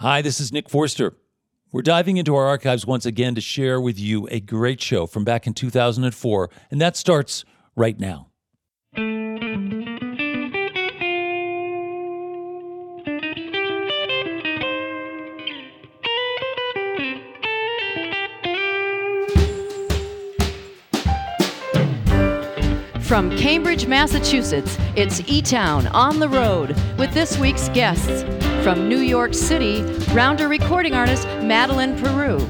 Hi, this is Nick Forster. We're diving into our archives once again to share with you a great show from back in 2004, and that starts right now. From Cambridge, Massachusetts, it's E Town on the road with this week's guests. From New York City, rounder recording artist Madeleine Peyroux.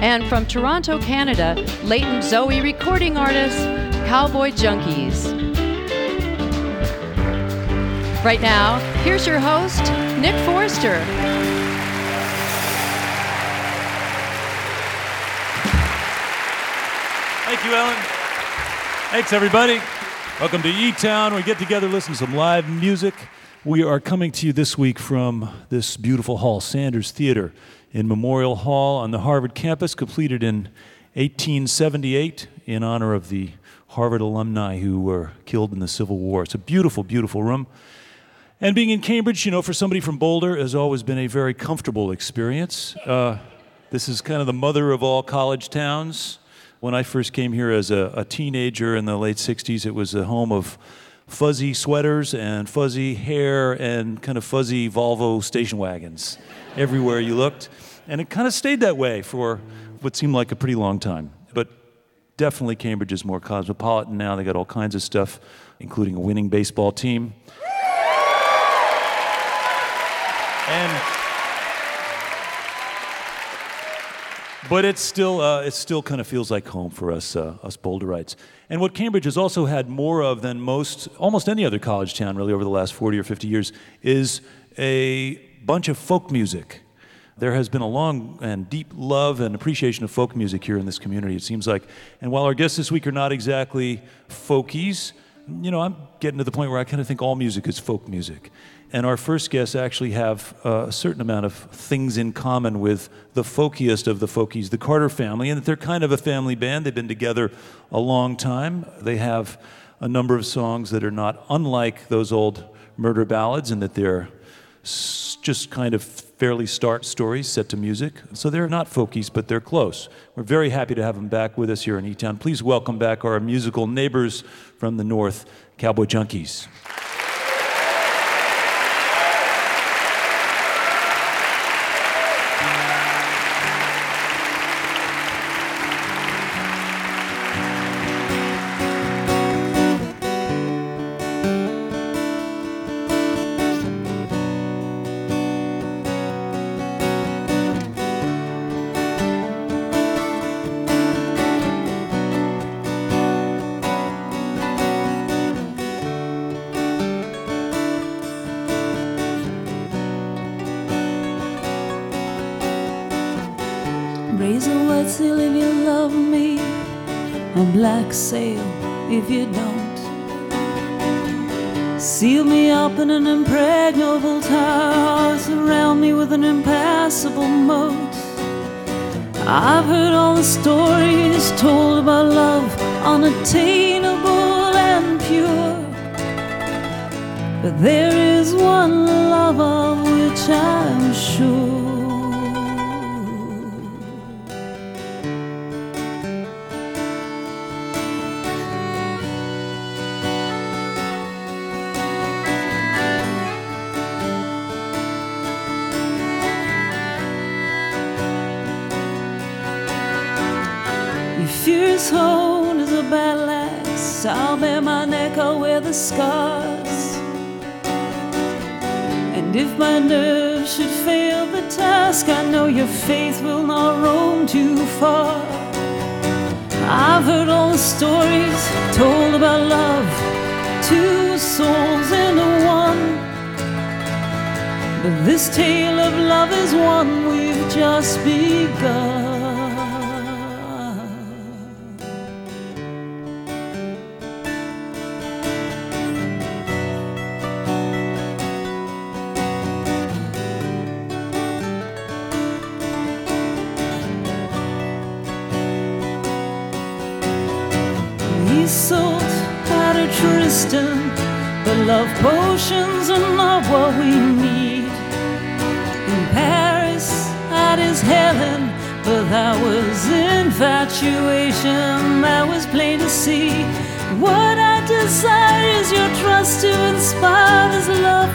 And from Toronto, Canada, Latent Zoe recording artist Cowboy Junkies. Right now, here's your host, Nick Forster. Thank you, Helen. Thanks, everybody. Welcome to E Town. We get together, listen to some live music. We are coming to you this week from this beautiful hall, Sanders Theater in Memorial Hall on the Harvard campus, completed in 1878 in honor of the Harvard alumni who were killed in the Civil War. It's a beautiful, beautiful room. And being in Cambridge, you know, for somebody from Boulder, has always been a very comfortable experience. Uh, this is kind of the mother of all college towns. When I first came here as a, a teenager in the late 60s, it was the home of fuzzy sweaters and fuzzy hair and kind of fuzzy Volvo station wagons everywhere you looked. And it kind of stayed that way for what seemed like a pretty long time. But definitely Cambridge is more cosmopolitan now. They got all kinds of stuff, including a winning baseball team. And but it still uh, it still kind of feels like home for us uh, us Boulderites. And what Cambridge has also had more of than most almost any other college town really over the last 40 or 50 years is a bunch of folk music. There has been a long and deep love and appreciation of folk music here in this community, it seems like. And while our guests this week are not exactly folkies, you know, I'm getting to the point where I kind of think all music is folk music. And our first guests actually have uh, a certain amount of things in common with the folkiest of the folkies, the Carter family, and that they're kind of a family band. They've been together a long time. They have a number of songs that are not unlike those old murder ballads, and that they're just kind of fairly start stories set to music. So they're not folkies, but they're close. We're very happy to have them back with us here in E-Town. Please welcome back our musical neighbors from the north, Cowboy Junkies. There is one love of which I'm sure. Your fierce hold is a battle axe. I'll bear my neck, I'll wear the scars. And if my nerves should fail the task, I know your faith will not roam too far. I've heard all the stories told about love, two souls into one. But this tale of love is one we've just begun. Infatuation. That was plain to see. What I desire is your trust to inspire this love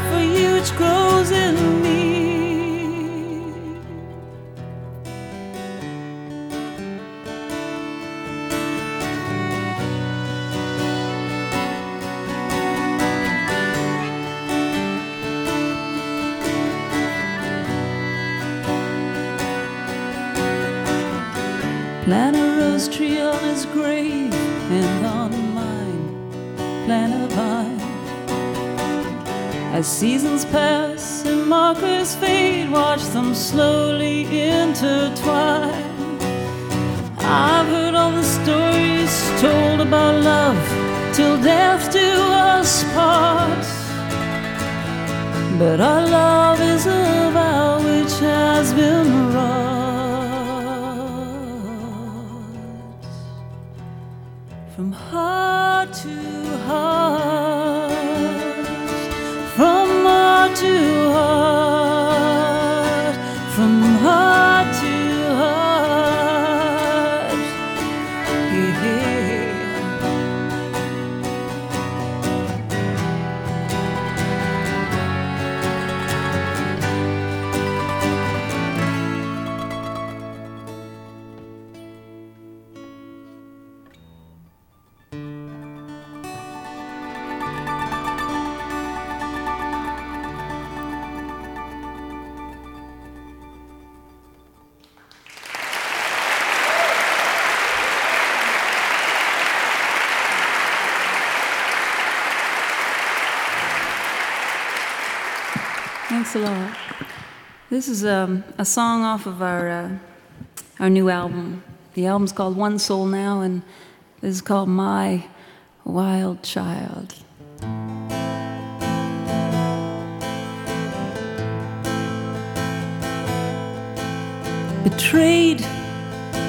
Plant a rose tree on his grave and on mine, plant a vine. As seasons pass and markers fade, watch them slowly intertwine. I've heard all the stories told about love till death do us part. But our love is a vow which has been wrought. Heart, This is um, a song off of our uh, our new album. The album's called One Soul Now, and this is called My Wild Child. Betrayed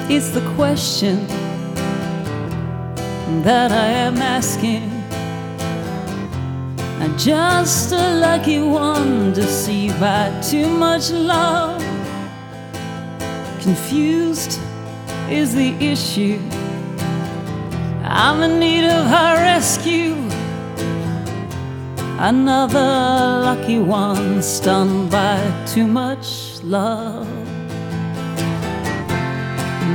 is the question that I am asking. I'm just a lucky one deceived by too much love. Confused is the issue. I'm in need of her rescue. Another lucky one stunned by too much love.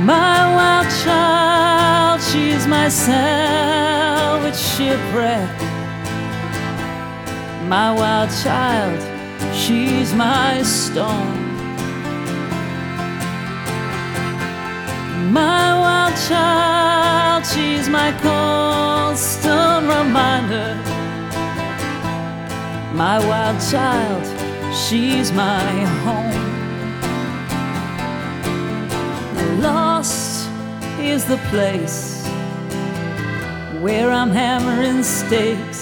My wild child, she's my salvage shipwreck my wild child, she's my stone. My wild child, she's my constant reminder. My wild child, she's my home. Lost is the place where I'm hammering stakes.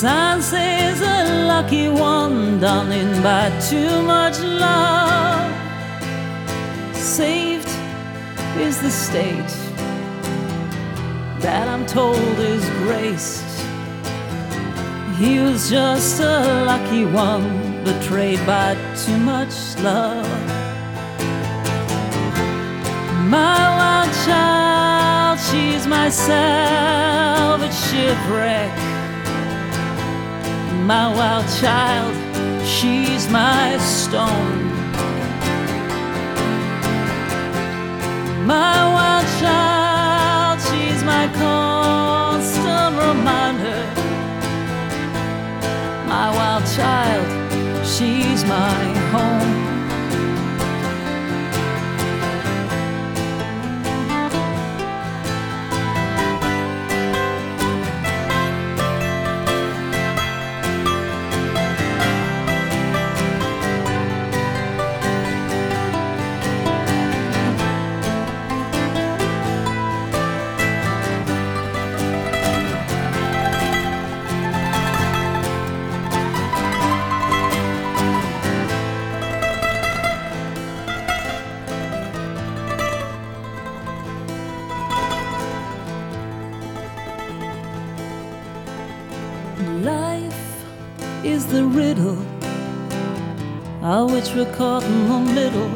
Sign is a lucky one done in by too much love. Saved is the state that I'm told is graced. He was just a lucky one, betrayed by too much love. My wild child, she's my salvage shipwreck my wild child, she's my stone. My wild child, she's my constant reminder. My wild child, she's my home. Were caught in the middle.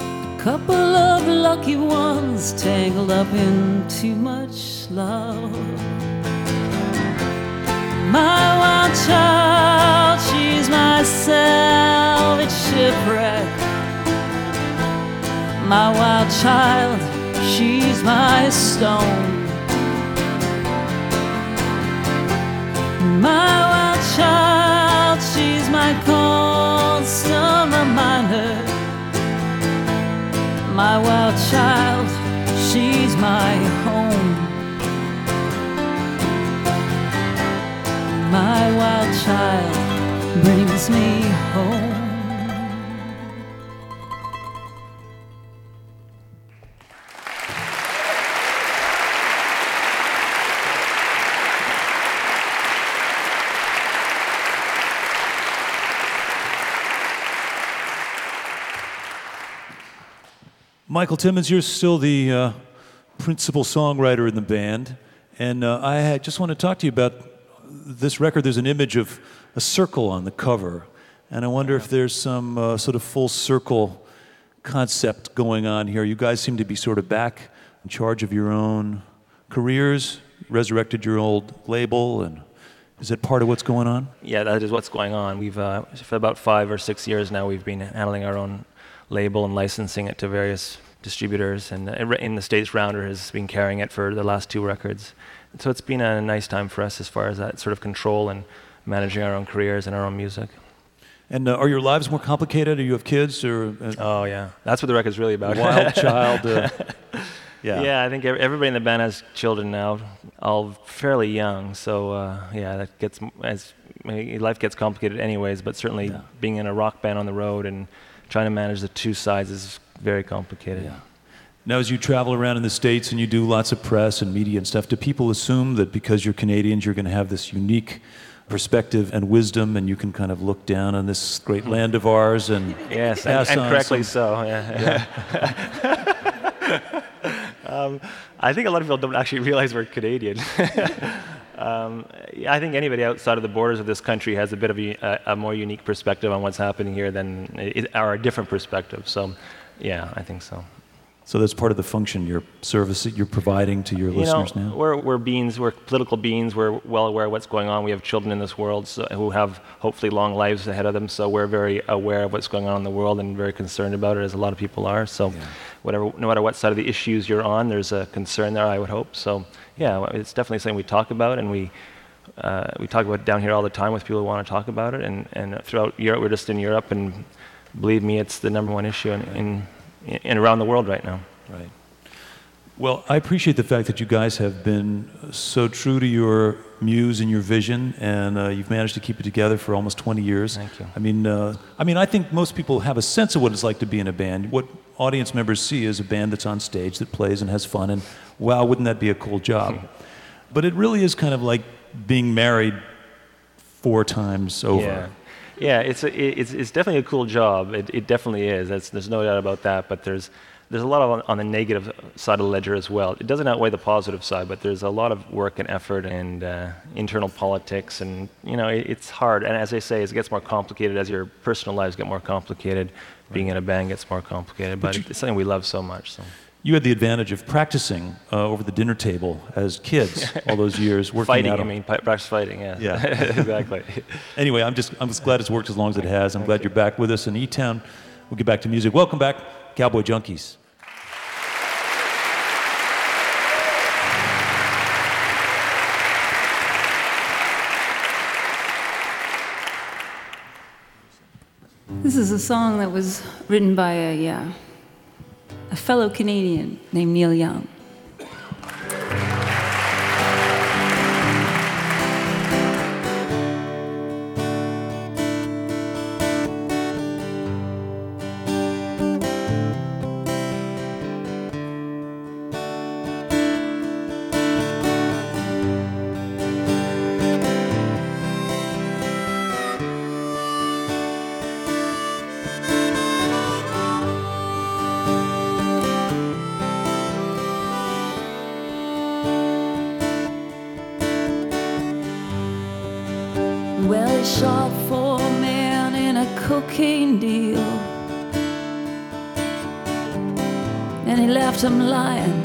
A couple of lucky ones tangled up in too much love. My wild child, she's my salvage shipwreck. My wild child, she's my stone. My my constant reminder. My wild child, she's my home. My wild child brings me Michael Timmins, you're still the uh, principal songwriter in the band, and uh, I just want to talk to you about this record. There's an image of a circle on the cover, and I wonder if there's some uh, sort of full circle concept going on here. You guys seem to be sort of back in charge of your own careers, resurrected your old label, and is that part of what's going on? Yeah, that is what's going on. We've uh, for about five or six years now, we've been handling our own label and licensing it to various distributors, and in the states, Rounder has been carrying it for the last two records. So it's been a nice time for us as far as that sort of control and managing our own careers and our own music. And uh, are your lives more complicated? Do you have kids or uh, Oh yeah, that's what the record's really about. wild child? Uh, yeah. Yeah, I think everybody in the band has children now, all fairly young. So uh, yeah, that gets as life gets complicated anyways. But certainly Yeah. being in a rock band on the road and trying to manage the two sides is very complicated. Yeah. Now, as you travel around in the States and you do lots of press and media and stuff, do people assume that because you're Canadians, you're going to have this unique perspective and wisdom and you can kind of look down on this great land of ours and Yes, and, and correctly some- so. Yeah. um, I think a lot of people don't actually realize we're Canadian. um, I think anybody outside of the borders of this country has a bit of a, a, more unique perspective on what's happening here than, or a different perspective. So, yeah, I think so. So that's part of the function, your service that you're providing to your You know, listeners now? we're, we're beings, we're political beings, we're well aware of what's going on. We have children in this world so, who have hopefully long lives ahead of them, so we're very aware of what's going on in the world and very concerned about it, as a lot of people are. So, whatever, no matter what side of the issues you're on, there's a concern there, I would hope. So, yeah, it's definitely something we talk about, and we, uh, we talk about it down here all the time with people who want to talk about it. And, and throughout Europe, we're just in Europe, and believe me, it's the number one issue in, in, in around the world right now. Right. Well, I appreciate the fact that you guys have been so true to your muse and your vision, and uh, you've managed to keep it together for almost 20 years. Thank you. I mean, uh, I mean, I think most people have a sense of what it's like to be in a band. What audience members see is a band that's on stage that plays and has fun, and wow, wouldn't that be a cool job? but it really is kind of like being married four times over. Yeah, yeah, it's, a, it's, it's definitely a cool job. It, it definitely is. That's, there's no doubt about that. But there's, there's a lot of on, on the negative side of the ledger as well. It doesn't outweigh the positive side, but there's a lot of work and effort and uh, internal politics, and you know, it, it's hard. And as I say, as it gets more complicated, as your personal lives get more complicated, being in a band gets more complicated. But, you- it's something we love so much. So. You had the advantage of practicing uh, over the dinner table as kids all those years, working Fighting, out I mean, practice fighting, yeah. Yeah. exactly. Anyway, I'm just I'm just glad it's worked as long as it has. I'm glad you're back with us in E Town. We'll get back to music. Welcome back, Cowboy Junkies. This is a song that was written by a, uh, a fellow Canadian named Neil Young. He shot four men in a cocaine deal. And he left him lying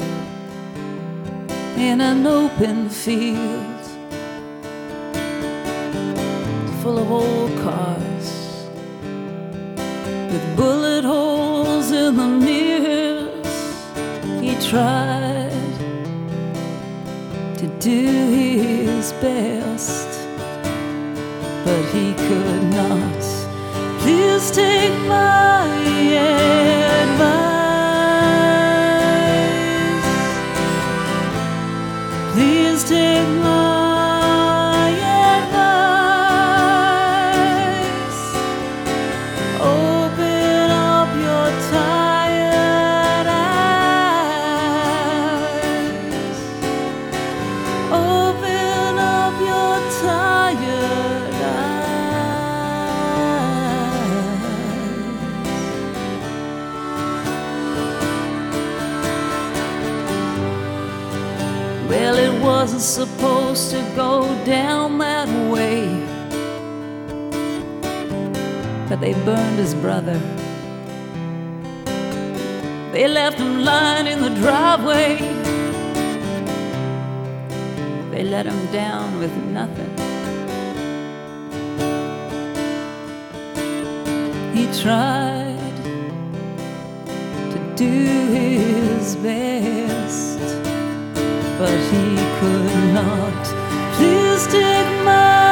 in an open field full of old cars with bullet holes in the mirrors. He tried to do his best, could not. Please take my advice. They burned his brother. They left him lying in the driveway. They let him down with nothing. He tried to do his best, but he could not. Please take my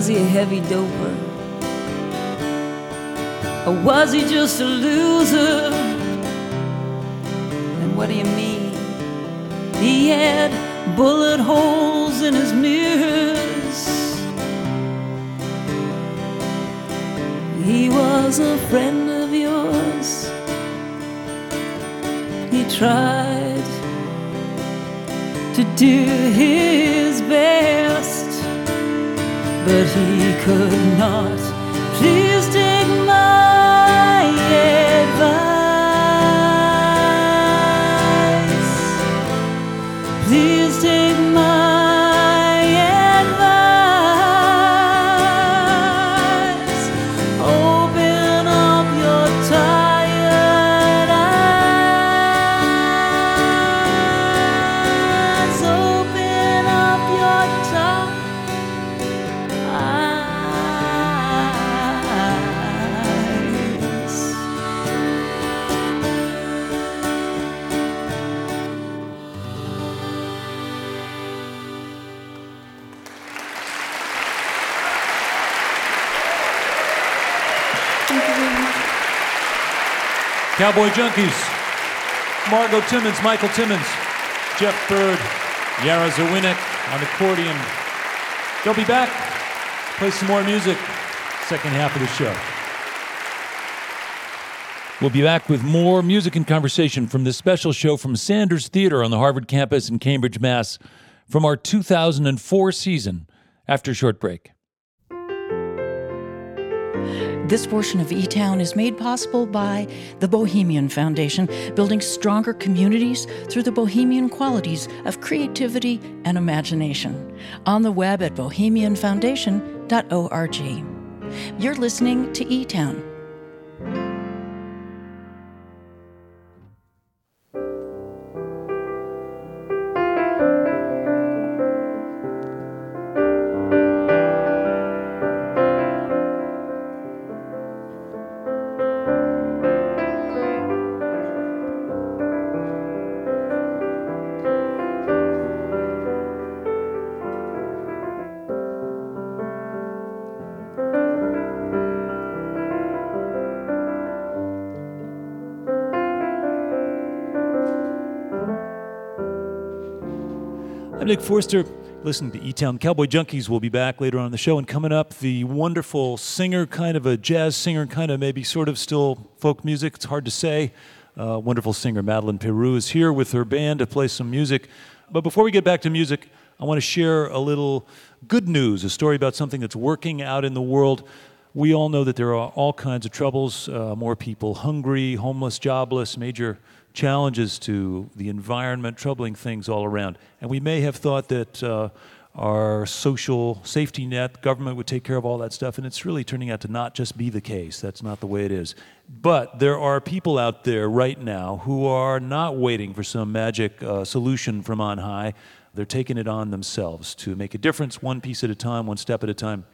was he a heavy doper? Or was he just a loser? And what do you mean? He had bullet holes in his mirrors. He was a friend of yours. He tried to do his best, but he could not. Cowboy Junkies, Margo Timmins, Michael Timmins, Jeff Bird, Jaro Czerwinec on accordion. They'll be back, play some more music, second half of the show. We'll be back with more music and conversation from this special show from Sanders Theater on the Harvard campus in Cambridge, Mass. from our 2004 season after short break. This portion of E Town is made possible by the Bohemian Foundation, building stronger communities through the bohemian qualities of creativity and imagination. On the web at bohemianfoundation.org. You're listening to E Town. I'm Nick Forster. Listening to E Town Cowboy Junkies. We'll be back later on the show. And coming up, the wonderful singer, kind of a jazz singer, kind of maybe sort of still folk music. It's hard to say. Uh, wonderful singer Madeleine Peyroux is here with her band to play some music. But before we get back to music, I want to share a little good news, a story about something that's working out in the world. We all know that there are all kinds of troubles, uh, more people hungry, homeless, jobless, major challenges to the environment, troubling things all around. And we may have thought that uh, our social safety net, government would take care of all that stuff, and it's really turning out to not just be the case. That's not the way it is. But there are people out there right now who are not waiting for some magic uh, solution from on high. They're taking it on themselves to make a difference one piece at a time, one step at a time.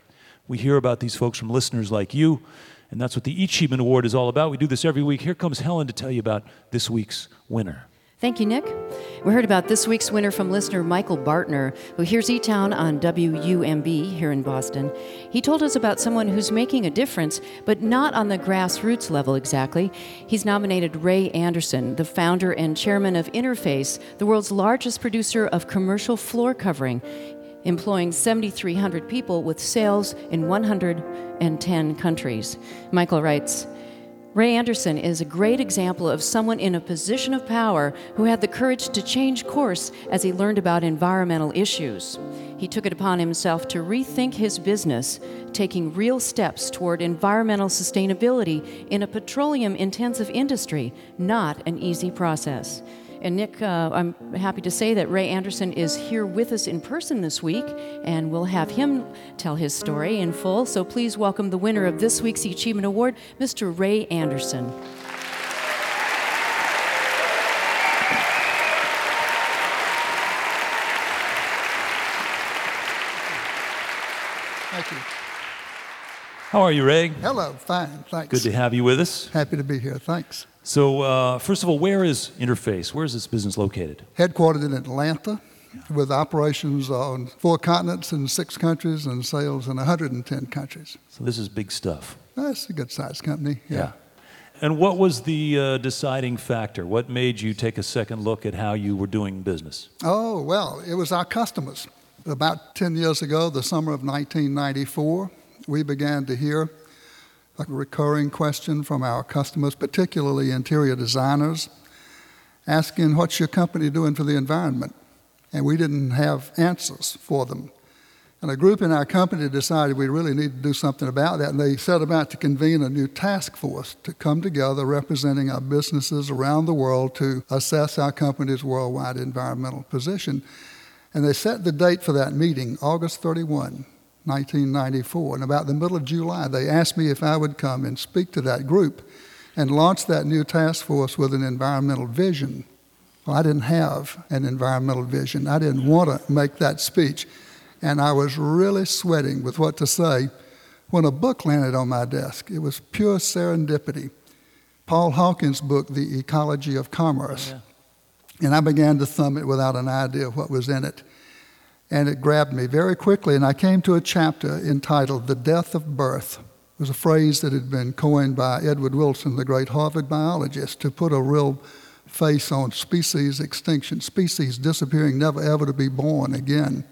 We hear about these folks from listeners like you. And that's what the eChievement Award is all about. We do this every week. Here comes Helen to tell you about this week's winner. Thank you, Nick. We heard about this week's winner from listener Michael Bartner, who hears E Town on WUMB here in Boston. He told us about someone who's making a difference, but not on the grassroots level exactly. He's nominated Ray Anderson, the founder and chairman of Interface, the world's largest producer of commercial floor covering employing 7,300 people with sales in 110 countries. Michael writes, Ray Anderson is a great example of someone in a position of power who had the courage to change course as he learned about environmental issues. He took it upon himself to rethink his business, taking real steps toward environmental sustainability in a petroleum intensive industry, not an easy process. And Nick, uh, I'm happy to say that Ray Anderson is here with us in person this week, and we'll have him tell his story in full. So please welcome the winner of this week's eChievement Award, Mr. Ray Anderson. Thank you. How are you, Ray? Hello, fine, thanks. Good to have you with us. Happy to be here, thanks. So, uh, first of all, where is Interface? Where is this business located? Headquartered in Atlanta with operations on four continents in six countries and sales in 110 countries. So, this is big stuff. That's a good sized company. Yeah. And what was the uh, deciding factor? What made you take a second look at how you were doing business? Oh, well, it was our customers. About 10 years ago, the summer of 1994, we began to hear a recurring question from our customers, particularly interior designers, asking, What's your company doing for the environment? And we didn't have answers for them. And a group in our company decided we really need to do something about that. And they set about to convene a new task force to come together representing our businesses around the world to assess our company's worldwide environmental position. And they set the date for that meeting, August 31, 1994. And about the middle of July, they asked me if I would come and speak to that group and launch that new task force with an environmental vision. Well, I didn't have an environmental vision. I didn't want to make that speech. And I was really sweating with what to say when a book landed on my desk. It was pure serendipity. Paul Hawken's book, The Ecology of Commerce. Oh, yeah. And I began to thumb it without an idea what was in it. And it grabbed me very quickly, and I came to a chapter entitled The Death of Birth. It was a phrase that had been coined by Edward Wilson, the great Harvard biologist, to put a real face on species extinction, species disappearing, never ever to be born again.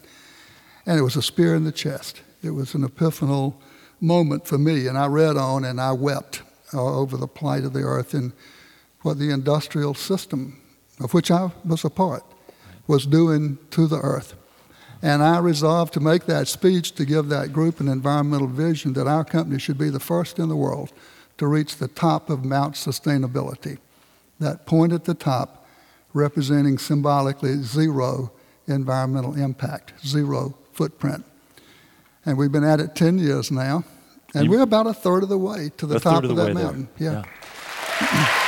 And it was a spear in the chest. It was an epiphanal moment for me, and I read on and I wept uh, over the plight of the earth and what the industrial system, of which I was a part, was doing to the earth. And I resolved to make that speech to give that group an environmental vision that our company should be the first in the world to reach the top of Mount Sustainability. That point at the top representing symbolically zero environmental impact, zero footprint. And we've been at it 10 years now, and you, we're about a third of the way to the top of, of that mountain. There. Yeah. yeah.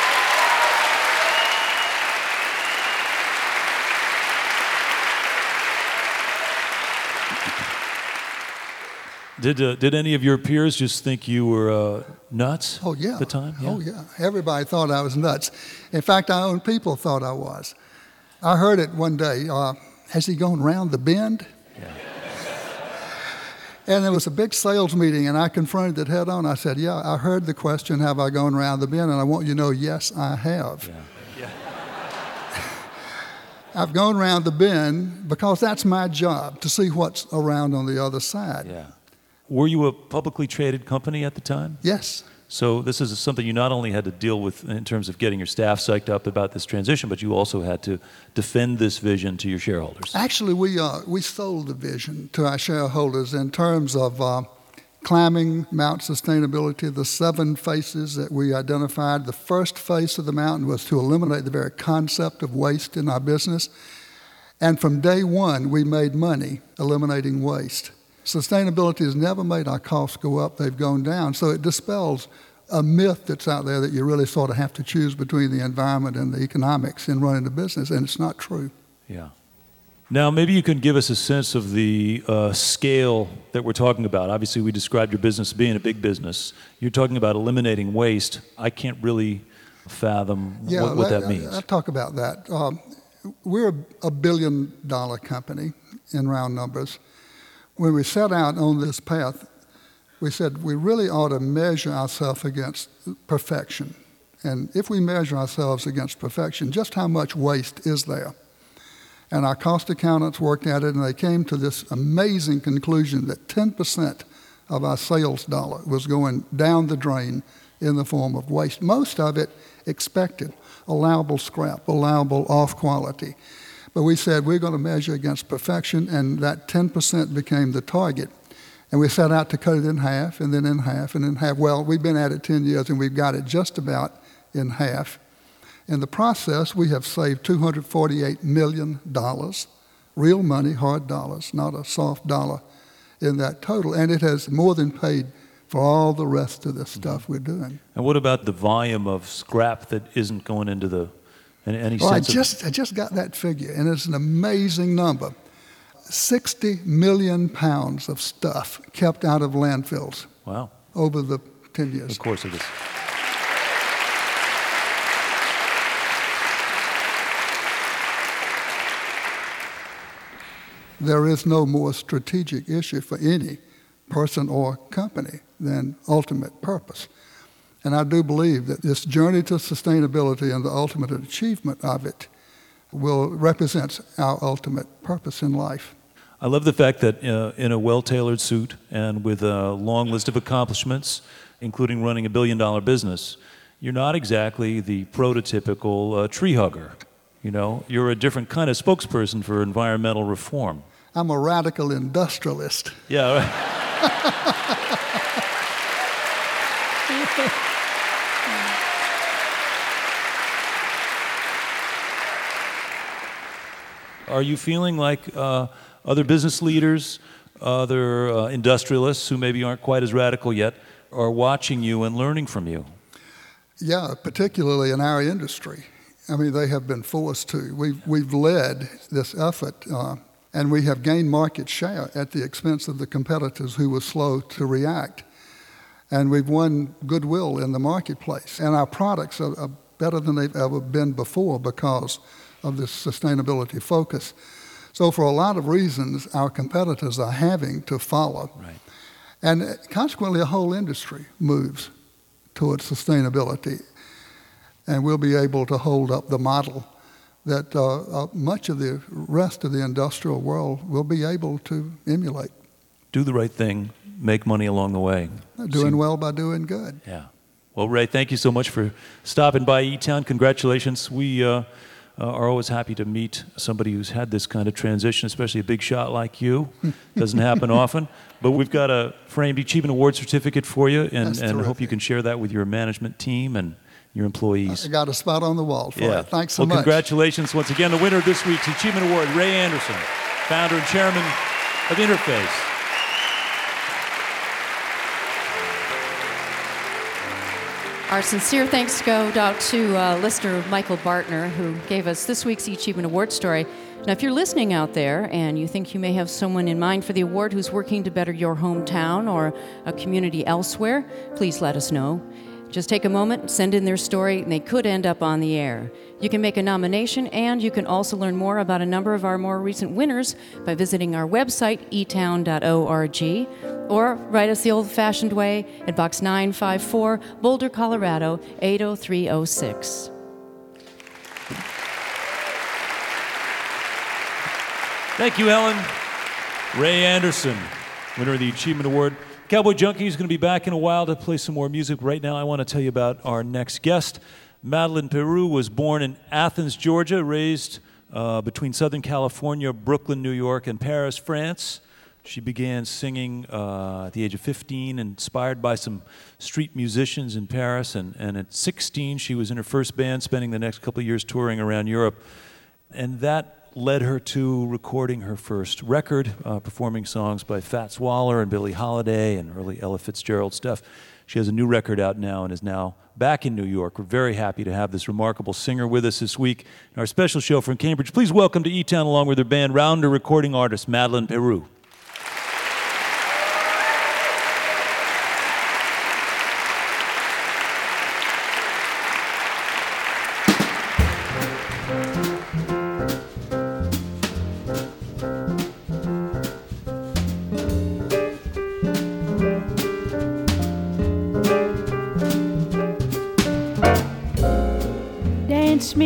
Did, uh, did any of your peers just think you were uh, nuts oh, yeah. at the time? Yeah. Oh, yeah. Everybody thought I was nuts. In fact, our own people thought I was. I heard it one day. Uh, has he gone round the bend? Yeah. and there was a big sales meeting, and I confronted it head on. I said, Yeah, I heard the question, Have I gone round the bend? And I want you to know, yes, I have. Yeah. I've gone around the bend because that's my job to see what's around on the other side. Yeah. Were you a publicly traded company at the time? Yes. So this is something you not only had to deal with in terms of getting your staff psyched up about this transition, but you also had to defend this vision to your shareholders. Actually, we uh, we sold the vision to our shareholders in terms of uh, climbing Mount Sustainability. The seven faces that we identified. The first face of the mountain was to eliminate the very concept of waste in our business, and from day one, we made money eliminating waste. Sustainability has never made our costs go up, they've gone down. So it dispels a myth that's out there that you really sort of have to choose between the environment and the economics in running the business, and it's not true. Yeah. Now, maybe you can give us a sense of the uh, scale that we're talking about. Obviously, we described your business being a big business. You're talking about eliminating waste. I can't really fathom yeah, what, what let, that means. I'll talk about that. Um, we're a, a billion dollar company in round numbers when we set out on this path, we said we really ought to measure ourselves against perfection. And if we measure ourselves against perfection, just how much waste is there? And our cost accountants worked at it, and they came to this amazing conclusion that 10% of our sales dollar was going down the drain in the form of waste. Most of it expected, allowable scrap, allowable off quality. But we said we're going to measure against perfection, and that 10% became the target. And we set out to cut it in half, and then in half, and in half. Well, we've been at it 10 years, and we've got it just about in half. In the process, we have saved $248 million, real money, hard dollars, not a soft dollar in that total. And it has more than paid for all the rest of the stuff mm-hmm. we're doing. And what about the volume of scrap that isn't going into the any, any well, I sense of- just, I just got that figure, and it's an amazing number. 60 million pounds of stuff kept out of landfills wow. over the 10 years. Of course it is. There is no more strategic issue for any person or company than ultimate purpose. And I do believe that this journey to sustainability and the ultimate achievement of it will represent our ultimate purpose in life. I love the fact that uh, in a well tailored suit and with a long list of accomplishments, including running a billion dollar business, you're not exactly the prototypical uh, tree hugger. You know, you're a different kind of spokesperson for environmental reform. I'm a radical industrialist. Yeah, right. Are you feeling like uh, other business leaders, other uh, industrialists who maybe aren't quite as radical yet, are watching you and learning from you? Yeah, particularly in our industry. I mean, they have been forced to. We've, we've led this effort, uh, and we have gained market share at the expense of the competitors who were slow to react. And we've won goodwill in the marketplace. And our products are, are better than they've ever been before because of this sustainability focus. So, for a lot of reasons, our competitors are having to follow. Right. And consequently, a whole industry moves towards sustainability. And we'll be able to hold up the model that uh, uh, much of the rest of the industrial world will be able to emulate. Do the right thing, make money along the way. Doing See- well by doing good. Yeah. Well, Ray, thank you so much for stopping by E Town. Congratulations. We uh, uh, are always happy to meet somebody who's had this kind of transition, especially a big shot like you. Doesn't happen often. But we've got a framed eChievement Award certificate for you, and, and hope you can share that with your management team and your employees. I got a spot on the wall for yeah. it. Thanks so well, much. congratulations once again. The winner of this week's eChievement Award, Ray Anderson, founder and chairman of Interface. Our sincere thanks go out to uh, listener Michael Bartner, who gave us this week's eChievement Award story. Now, if you're listening out there and you think you may have someone in mind for the award who's working to better your hometown or a community elsewhere, please let us know. Just take a moment, send in their story, and they could end up on the air. You can make a nomination, and you can also learn more about a number of our more recent winners by visiting our website, etown.org, or write us the old fashioned way at Box 954, Boulder, Colorado 80306. Thank you, Helen. Ray Anderson, winner of the eChievement Award. Cowboy Junkie is going to be back in a while to play some more music. Right now, I want to tell you about our next guest. Madeleine Peyroux was born in Athens, Georgia, raised uh, between Southern California, Brooklyn, New York, and Paris, France. She began singing uh, at the age of 15, inspired by some street musicians in Paris. And, and at 16, she was in her first band, spending the next couple of years touring around Europe. And that led her to recording her first record, uh, performing songs by Fats Waller and Billie Holiday and early Ella Fitzgerald stuff. She has a new record out now and is now back in New York. We're very happy to have this remarkable singer with us this week in our special show from Cambridge. Please welcome to E Town, along with her band, Rounder recording artist Madeleine Peyroux.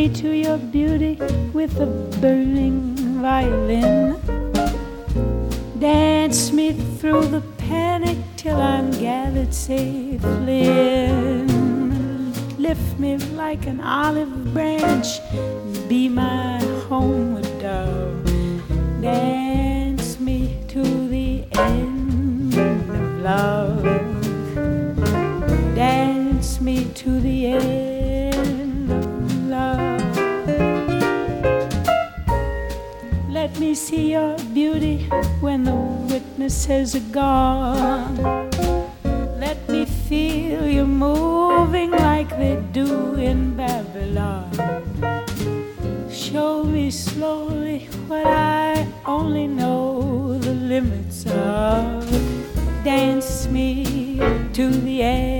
Me to your beauty with a burning violin. Dance me through the panic till I'm gathered safely in. Lift me like an olive branch, be my homeward Let see your beauty when the witnesses are gone. Let me feel you moving like they do in Babylon. Show me slowly what I only know the limits of. Dance me to the end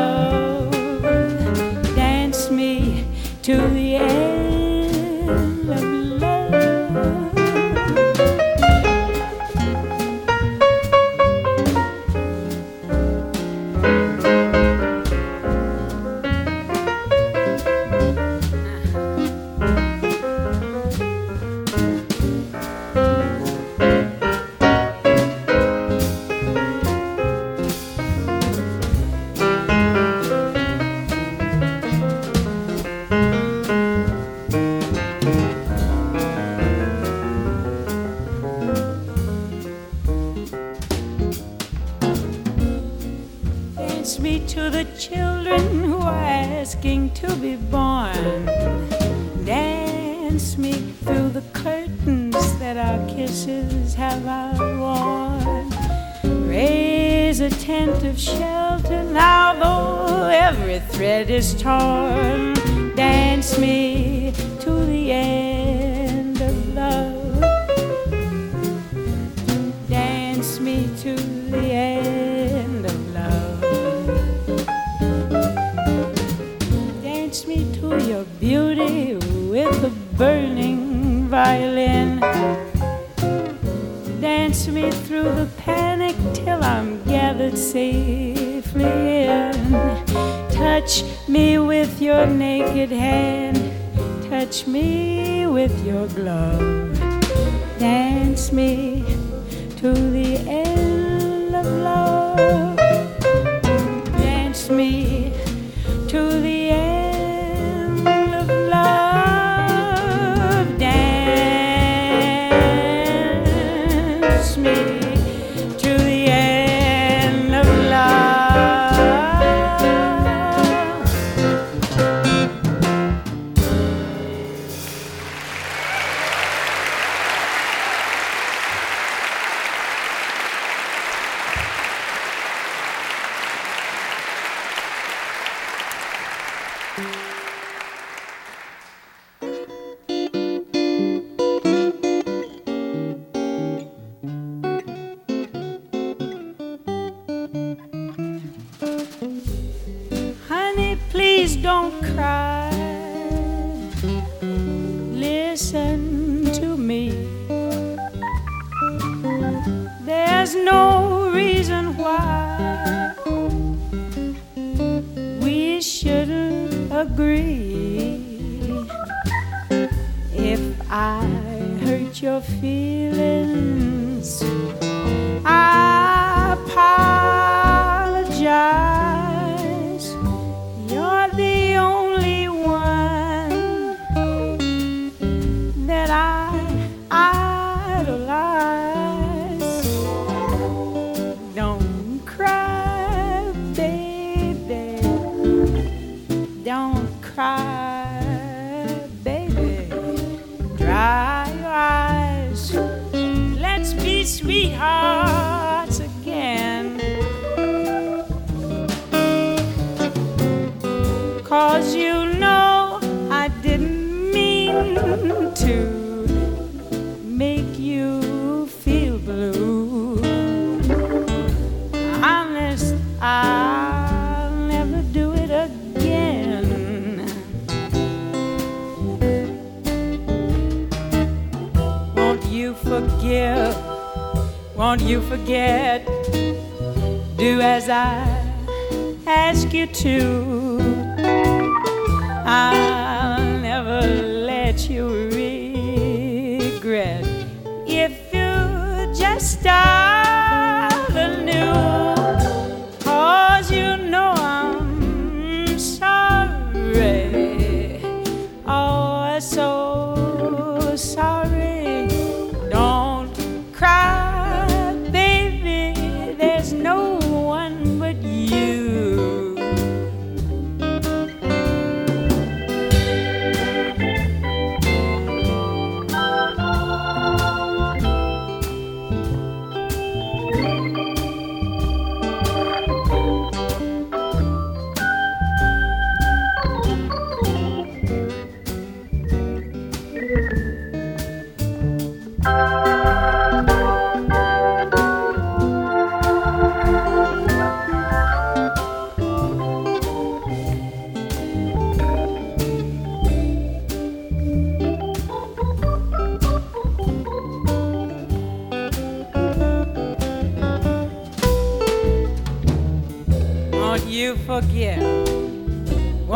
Thread is Won't you forget? Do as I ask you to. I'll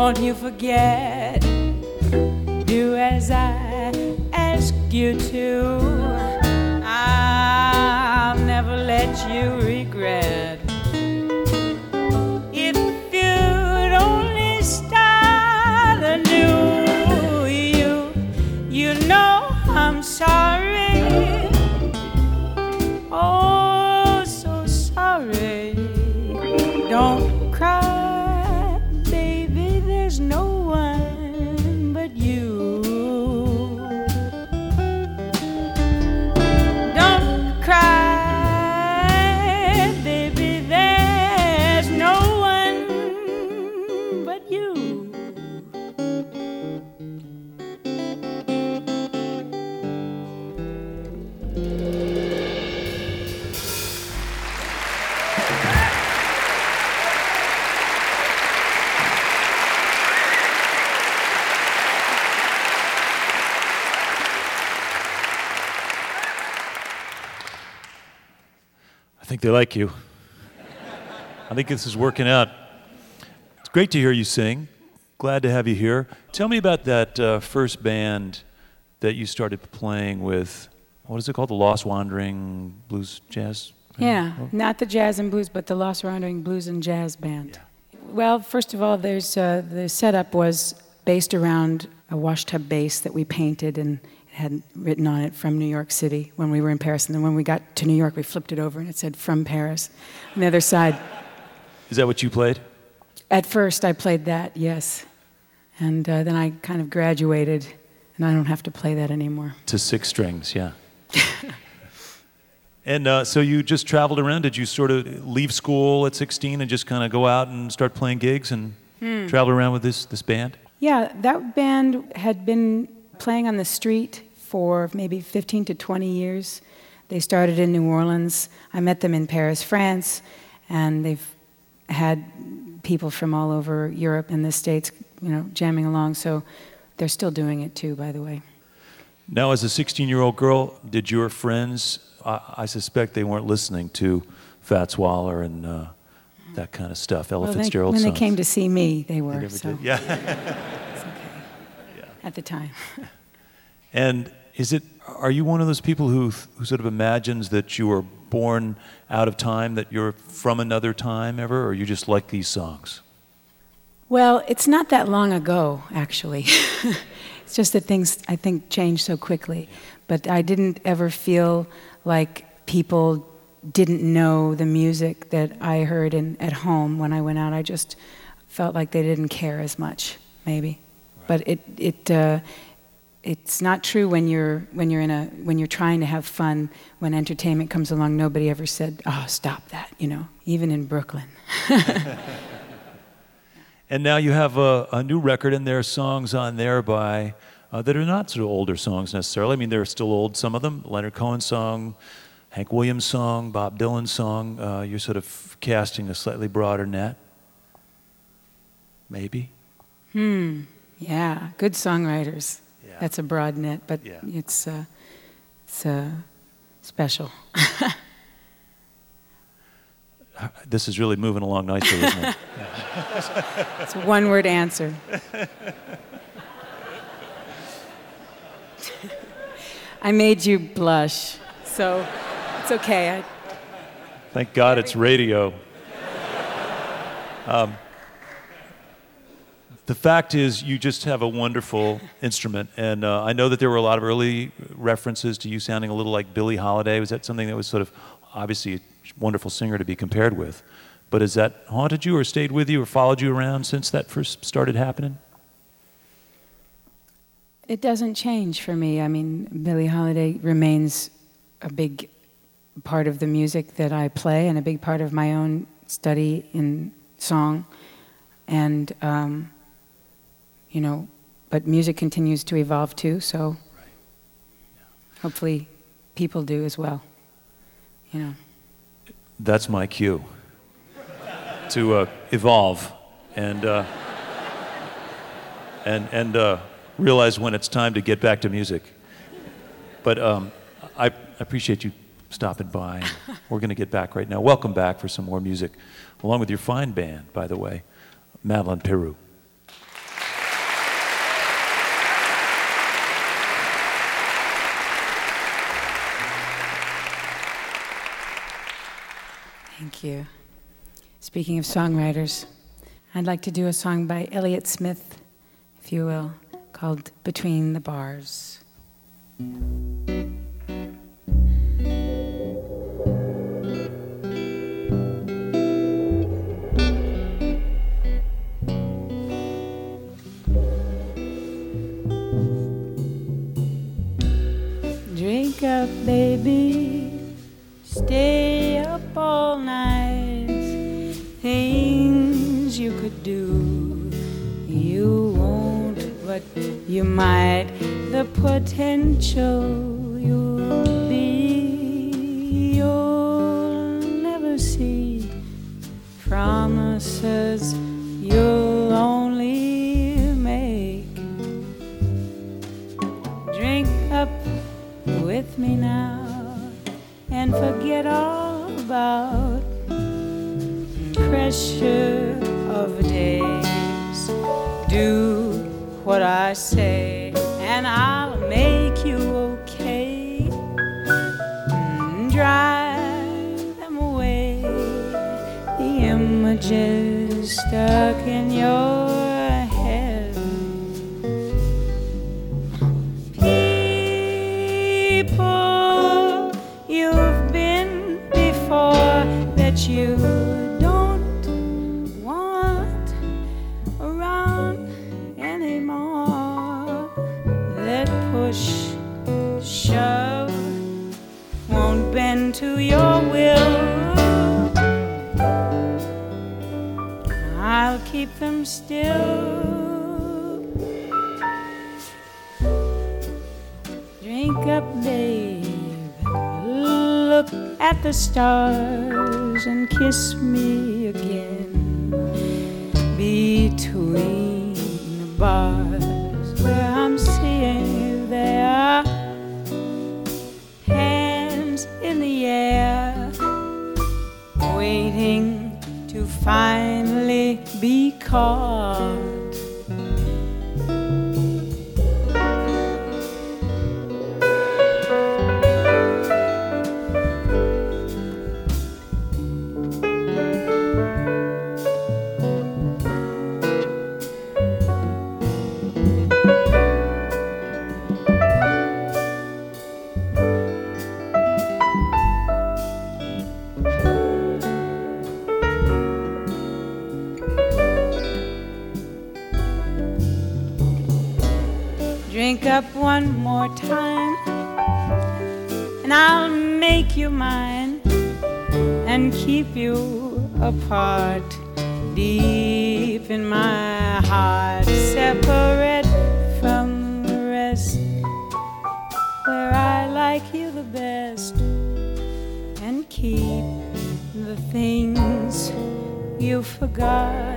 Won't you forget? They like you. I think this is working out. It's great to hear you sing. Glad to have you here. Tell me about that uh, first band that you started playing with. What is it called? The Lost Wandering Blues Jazz? Yeah, not the jazz and blues, but the Lost Wandering Blues and Jazz Band. Well, first of all, there's uh, the setup was based around a washtub bass that we painted and had written on it from New York City when we were in Paris. And then when we got to New York, we flipped it over and it said from Paris on the other side. Is that what you played? At first, I played that, yes. And uh, then I kind of graduated and I don't have to play that anymore. To six strings, yeah. and uh, so you just traveled around. Did you sort of leave school at 16 and just kind of go out and start playing gigs and travel around with this, this band? Yeah, that band had been playing on the street for maybe 15 to 20 years. They started in New Orleans. I met them in Paris, France, and they've had people from all over Europe and the States, you know, jamming along. So they're still doing it too, by the way. Now, as a 16 year old girl, did your friends, I, I, suspect they weren't listening to Fats Waller and uh, that kind of stuff, Ella well, Fitzgerald When they came to see me, they were. They so. Yeah. okay. yeah. At the time. and is it, are you one of those people who, who sort of imagines that you were born out of time, that you're from another time ever, or you just like these songs? Well, it's not that long ago, actually. it's just that things, I think, change so quickly. But I didn't ever feel like people didn't know the music that I heard in, at home when I went out. I just felt like they didn't care as much, maybe. Right. But it, it, uh, it's not true when you're when you're in a when you're trying to have fun when entertainment comes along nobody ever said oh stop that you know even in brooklyn. And now you have a, a, new record and there are songs on there by uh, that are not sort of older songs necessarily. I mean they're still old some of them. Leonard cohen song hank williams song bob dylan song uh, you're sort of casting a slightly broader net. Maybe. Hmm. Yeah. Good songwriters that's a broad net, but yeah. it's uh, it's uh, special. this is really moving along nicely, isn't it? it's a one-word answer. I made you blush, so it's okay. I... Thank God it's radio. Um, the fact is, you just have a wonderful instrument, and uh, I know that there were a lot of early references to you sounding a little like Billie Holiday. Was that something that was sort of obviously a wonderful singer to be compared with? But has that haunted you, or stayed with you, or followed you around since that first started happening? It doesn't change for me. I mean, Billie Holiday remains a big part of the music that I play, and a big part of my own study in song, and. Um, you know, but music continues to evolve too, so right. yeah. hopefully people do as well. You know. That's my cue to uh, evolve and uh, and and uh, realize when it's time to get back to music. But um, I appreciate you stopping by. We're going to get back right now. Welcome back for some more music, along with your fine band, by the way, Madeleine Peyroux. Thank you. Speaking of songwriters, I'd like to do a song by Elliott Smith, if you will, called Between the Bars. Drink up, baby, do. You won't, but you might. The potential you'll be, you'll never see. Promises you'll only make. Drink up with me now and forget all about pressure of days. Do what I say, and I'll make you okay. Drive them away, the images stuck in your still. Drink up, babe. look at the stars and kiss me again between the bars be up one more time, and I'll make you mine and keep you apart deep in my heart, separate from the rest, where I like you the best, and keep the things you forgot.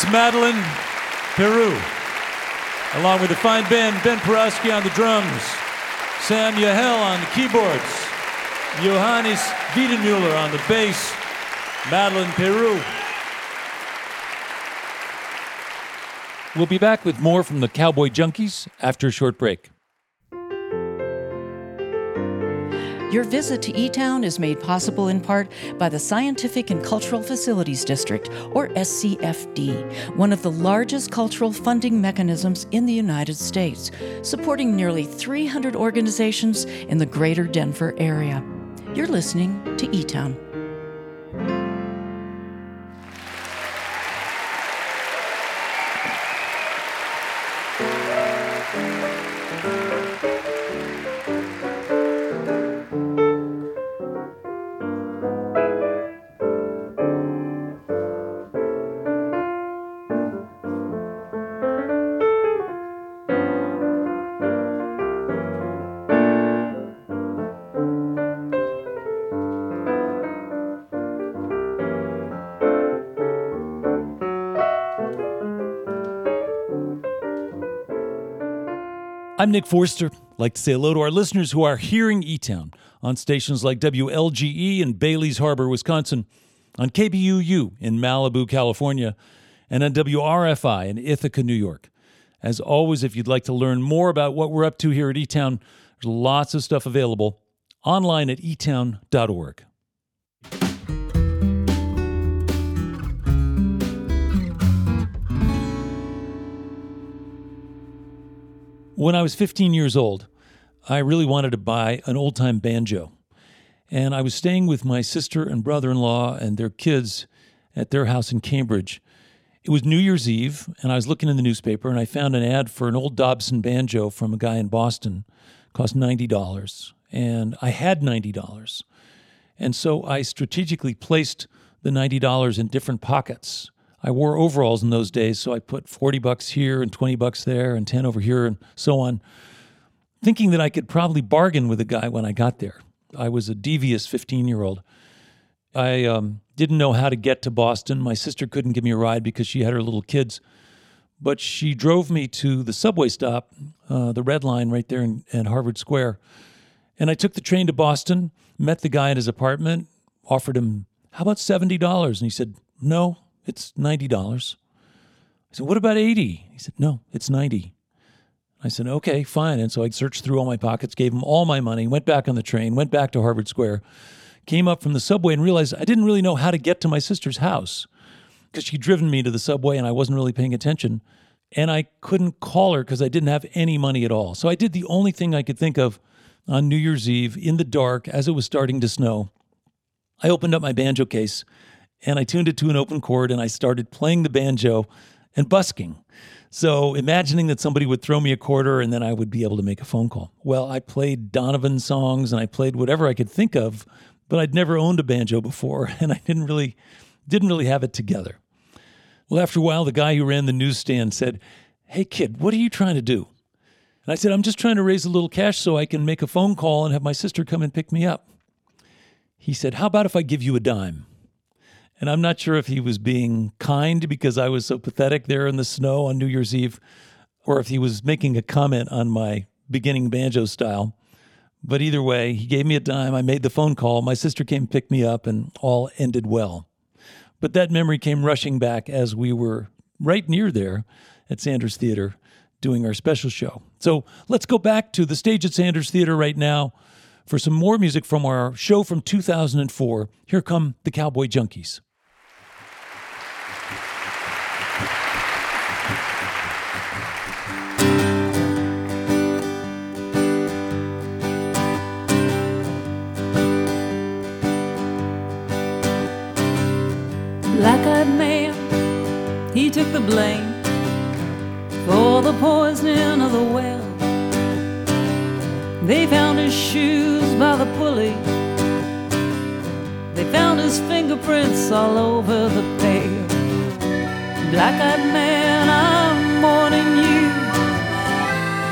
That's Madeleine Peyroux, along with the fine band Ben Perowsky on the drums, Sam Yahel on the keyboards, Johannes Weidenmueller on the bass, Madeleine Peyroux. We'll be back with more from the Cowboy Junkies after a short break. Your visit to E Town is made possible in part by the Scientific and Cultural Facilities District, or SCFD, one of the largest cultural funding mechanisms in the United States, supporting nearly 300 organizations in the greater Denver area. You're listening to E I'm Nick Forster. I'd like to say hello to our listeners who are hearing E Town on stations like WLGE in Bailey's Harbor, Wisconsin, on KBUU in Malibu, California, and on WRFI in Ithaca, New York. As always, if you'd like to learn more about what we're up to here at E Town, there's lots of stuff available online at etown.org. When I was 15 years old, I really wanted to buy an old time banjo. And I was staying with my sister and brother in law and their kids at their house in Cambridge. It was New Year's Eve, and I was looking in the newspaper and I found an ad for an old Dobson banjo from a guy in Boston. It cost $90. And I had $90. And so I strategically placed the $90 in different pockets. I wore overalls in those days, so I put 40 bucks here and 20 bucks there and 10 over here and so on, thinking that I could probably bargain with the guy when I got there. I was a devious 15 year old. I um, didn't know how to get to Boston. My sister couldn't give me a ride because she had her little kids, but she drove me to the subway stop, uh, the Red Line right there in, in Harvard Square. And I took the train to Boston, met the guy at his apartment, offered him, How about $70? And he said, No, it's $90. I said, What about 80? He said, No, it's 90. I said, Okay, fine. And so I searched through all my pockets, gave him all my money, went back on the train, went back to Harvard Square, came up from the subway and realized I didn't really know how to get to my sister's house because she'd driven me to the subway and I wasn't really paying attention. And I couldn't call her because I didn't have any money at all. So I did the only thing I could think of on New Year's Eve in the dark as it was starting to snow. I opened up my banjo case and I tuned it to an open chord and I started playing the banjo and busking. So imagining that somebody would throw me a quarter and then I would be able to make a phone call. Well, I played Donovan songs and I played whatever I could think of, but I'd never owned a banjo before and I didn't really didn't really have it together. Well, after a while the guy who ran the newsstand said, "Hey kid, what are you trying to do?" And I said, "I'm just trying to raise a little cash so I can make a phone call and have my sister come and pick me up." He said, "How about if I give you a dime?" And I'm not sure if he was being kind because I was so pathetic there in the snow on New Year's Eve, or if he was making a comment on my beginning banjo style. But either way, he gave me a dime. I made the phone call. My sister came pick me up, and all ended well. But that memory came rushing back as we were right near there at Sanders Theater doing our special show. So let's go back to the stage at Sanders Theater right now for some more music from our show from 2004. Here come the Cowboy Junkies. The blame for the poisoning of the well. They found his shoes by the pulley, they found his fingerprints all over the pail. Black eyed man, I'm warning you.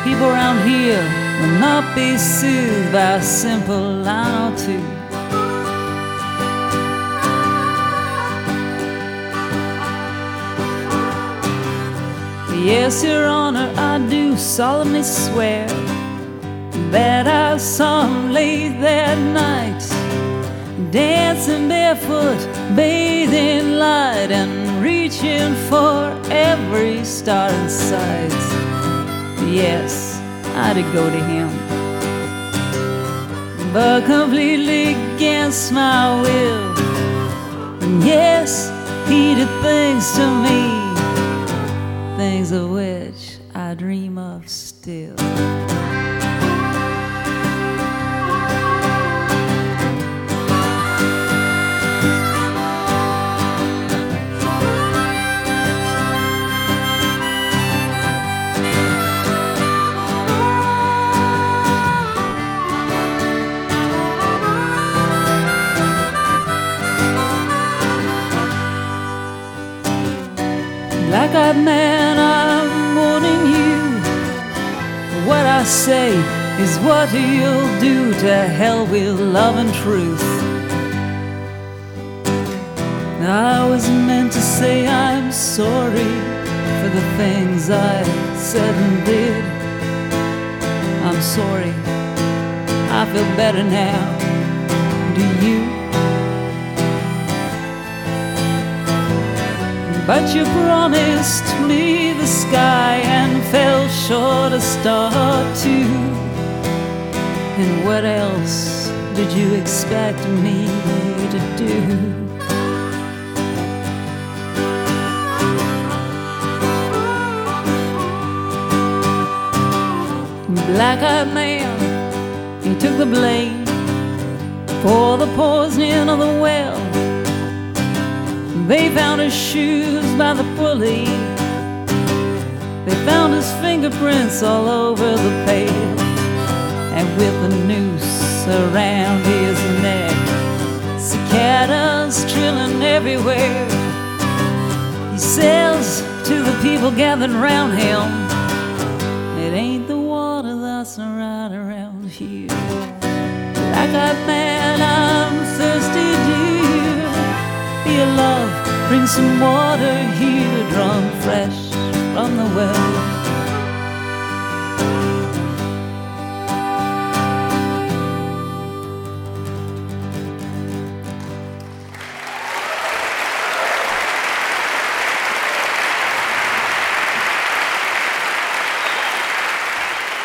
People around here will not be soothed by a simple line or two. Yes, Your Honor, I do solemnly swear that I saw him late that night, dancing barefoot, bathing light, and reaching for every star in sight. Yes, I did go to him, but completely against my will. And yes, he did things to me things of which I dream of still. Black eyed man, say is what you'll do to hell with love and truth. I was meant to say I'm sorry for the things I said and did. I'm sorry, I feel better now. Do you? But you promised me the sky and fell short a star too. And what else did you expect me to do? Black eyed man, he took the blame for the poisoning of the well. They found his shoes by the pulley. They found his fingerprints all over the pail. And with a noose around his neck, cicadas trilling everywhere. He says to the people gathered round him, some water here drawn fresh from the well.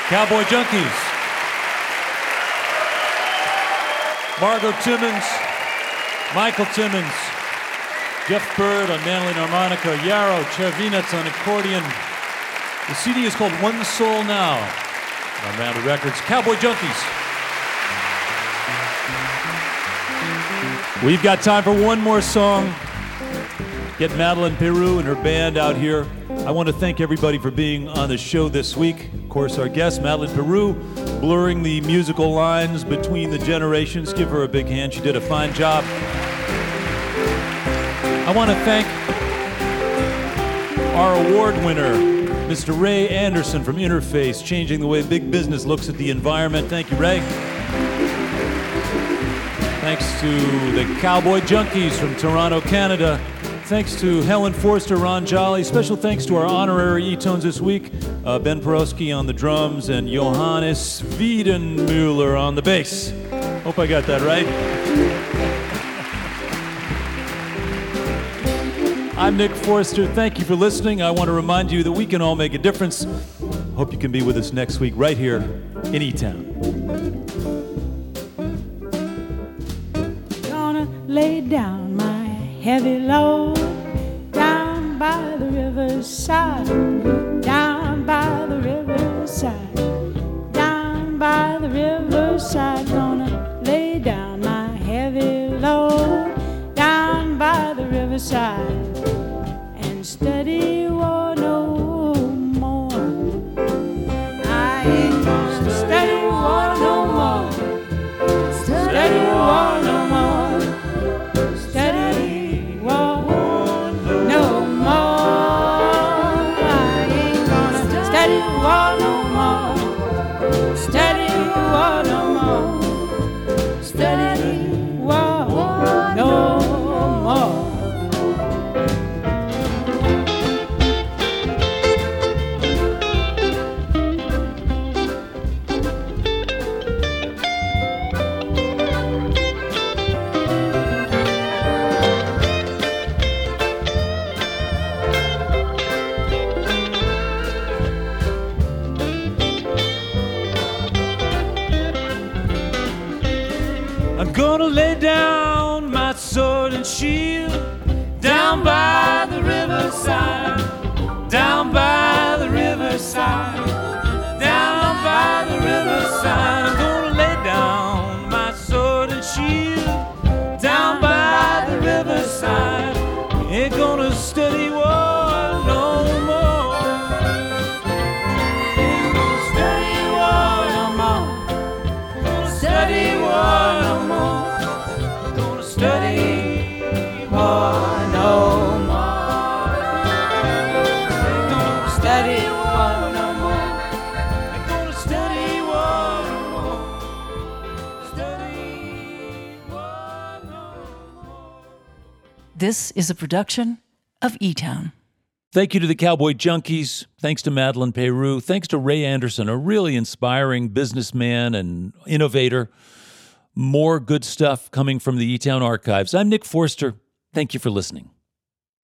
Cowboy Junkies. Margo Timmins, Michael Timmins, Jeff Bird on mandolin harmonica, Jaro Czerwinec on accordion. The CD is called One Soul Now on Rounder Records. Cowboy Junkies. We've got time for one more song. Get Madeleine Peyroux and her band out here. I want to thank everybody for being on the show this week. Of course, our guest, Madeleine Peyroux, blurring the musical lines between the generations. Give her a big hand. She did a fine job. I want to thank our award winner, Mr. Ray Anderson from Interface, changing the way big business looks at the environment. Thank you, Ray. Thanks to the Cowboy Junkies from Toronto, Canada. Thanks to Helen Forster, Ron Jolly. Special thanks to our honorary E-tones this week, uh, Ben Perowsky on the drums and Johannes Weidenmueller on the bass. Hope I got that right. I'm Nick Forster. Thank you for listening. I want to remind you that we can all make a difference. Hope you can be with us next week right here in E-Town. Gonna is a production of E Town. Thank you to the Cowboy Junkies. Thanks to Madeleine Peyroux. Thanks to Ray Anderson, a really inspiring businessman and innovator. More good stuff coming from the E Town archives. I'm Nick Forster. Thank you for listening.